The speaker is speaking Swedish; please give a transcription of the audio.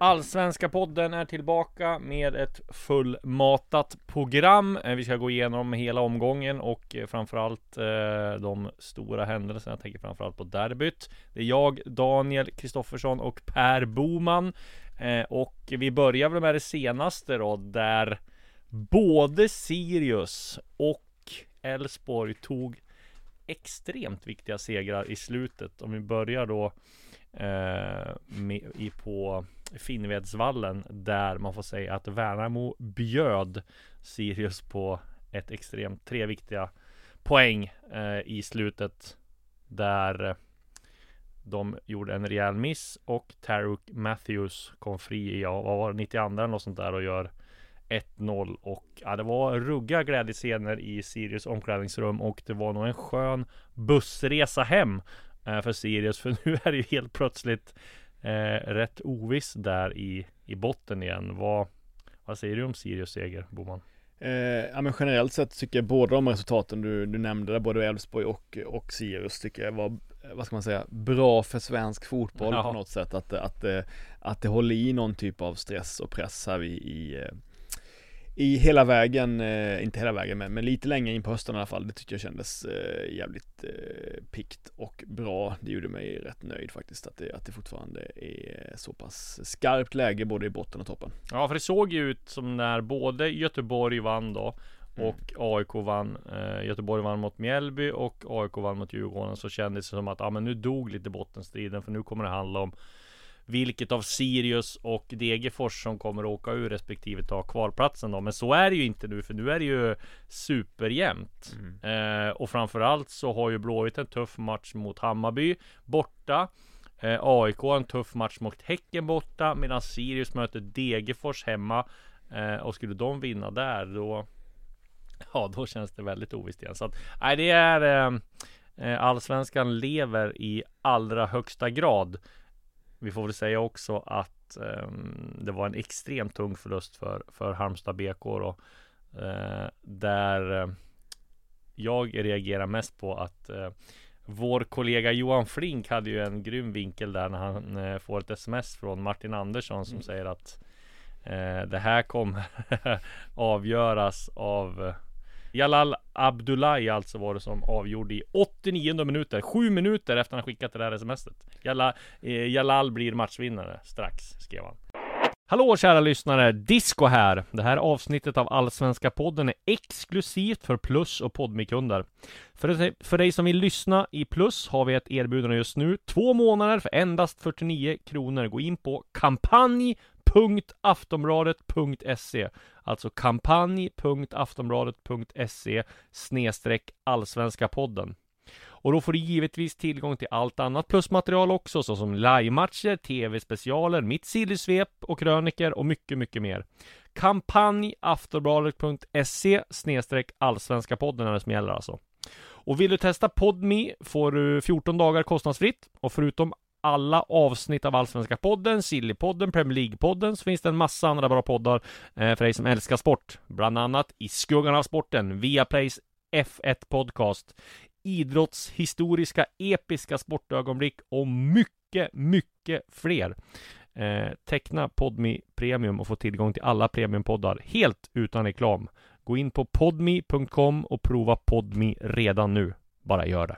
Allsvenska podden är tillbaka med ett fullmatat program. Eh, vi ska gå igenom hela omgången och eh, framförallt eh, de stora händelserna. Jag tänker framförallt på derbyt. Det är jag, Daniel Kristoffersson och Per Boman. Och vi börjar väl med det senaste då, där både Sirius och Elfsborg tog extremt viktiga segrar i slutet. Om vi börjar då eh, med, i, på Finnvedsvallen där man får säga att Värnamo bjöd Sirius på ett extremt tre viktiga poäng eh, i slutet där eh, de gjorde en rejäl miss och Taruk Matthews kom fri i, ja, vad var det, 92 eller något sånt där och gör 1-0 och ja, det var rugga glädjescener i Sirius omklädningsrum och det var nog en skön bussresa hem eh, för Sirius för nu är det ju helt plötsligt eh, rätt oviss där i, i botten igen. Vad, vad säger du om Sirius seger, Boman? Eh, ja, men generellt sett tycker jag båda de resultaten du, du nämnde, där, både Elfsborg och, och Sirius, tycker jag var, vad ska man säga, bra för svensk fotboll ja. på något sätt. Att, att, att, att det håller i någon typ av stress och press här i, i i hela vägen, eh, inte hela vägen men, men, lite längre in på hösten i alla fall. Det tyckte jag kändes eh, jävligt eh, pikt och bra. Det gjorde mig rätt nöjd faktiskt att det, att det fortfarande är så pass skarpt läge både i botten och toppen. Ja, för det såg ju ut som när både Göteborg vann då mm. och. AIK vann. Eh, Göteborg vann mot Mjällby och AIK vann mot Djurgården. Så kändes det som att, ja men nu dog lite bottenstriden för nu kommer det handla om vilket av Sirius och Degerfors som kommer att åka ur respektive ta kvalplatsen då. Men så är det ju inte nu för nu är det ju superjämnt. Mm. Eh, och framförallt så har ju Blåvitt en tuff match mot Hammarby borta. Eh, AIK en tuff match mot Häcken borta medan Sirius möter Degerfors hemma. Eh, och skulle de vinna där då Ja då känns det väldigt ovisst igen. Så att nej det är eh, eh Allsvenskan lever i allra högsta grad. Vi får väl säga också att eh, det var en extremt tung förlust för, för Halmstad BK då, eh, där eh, jag reagerar mest på att eh, vår kollega Johan Flink hade ju en grym vinkel där när han eh, får ett sms från Martin Andersson som mm. säger att eh, det här kommer avgöras av Jalal Abdullahi alltså var det som avgjorde i 89 minuter, sju minuter efter han skickat det där smset. Jalal, eh, Jalal blir matchvinnare strax, skrev han. Hallå kära lyssnare! Disco här! Det här avsnittet av Allsvenska podden är exklusivt för Plus och Podmikunder. För, för dig som vill lyssna i Plus har vi ett erbjudande just nu. Två månader för endast 49 kronor. Gå in på kampanj kampanj.aftonbladet.se Alltså kampanj.aftonbladet.se snedstreck allsvenska podden. Och då får du givetvis tillgång till allt annat plusmaterial också, såsom livematcher, tv-specialer, mitt sillysvep och kröniker och mycket, mycket mer. Kampanj aftonbladet.se snedstreck allsvenska podden är det som gäller alltså. Och vill du testa PodMe får du 14 dagar kostnadsfritt och förutom alla avsnitt av Allsvenska podden, Sillypodden, Premier League-podden så finns det en massa andra bra poddar eh, för dig som älskar sport. Bland annat I skuggan av sporten, Viaplays F1 Podcast, idrottshistoriska episka sportögonblick och mycket, mycket fler. Eh, teckna Podmi Premium och få tillgång till alla premiumpoddar helt utan reklam. Gå in på podmi.com och prova Podmi redan nu. Bara gör det.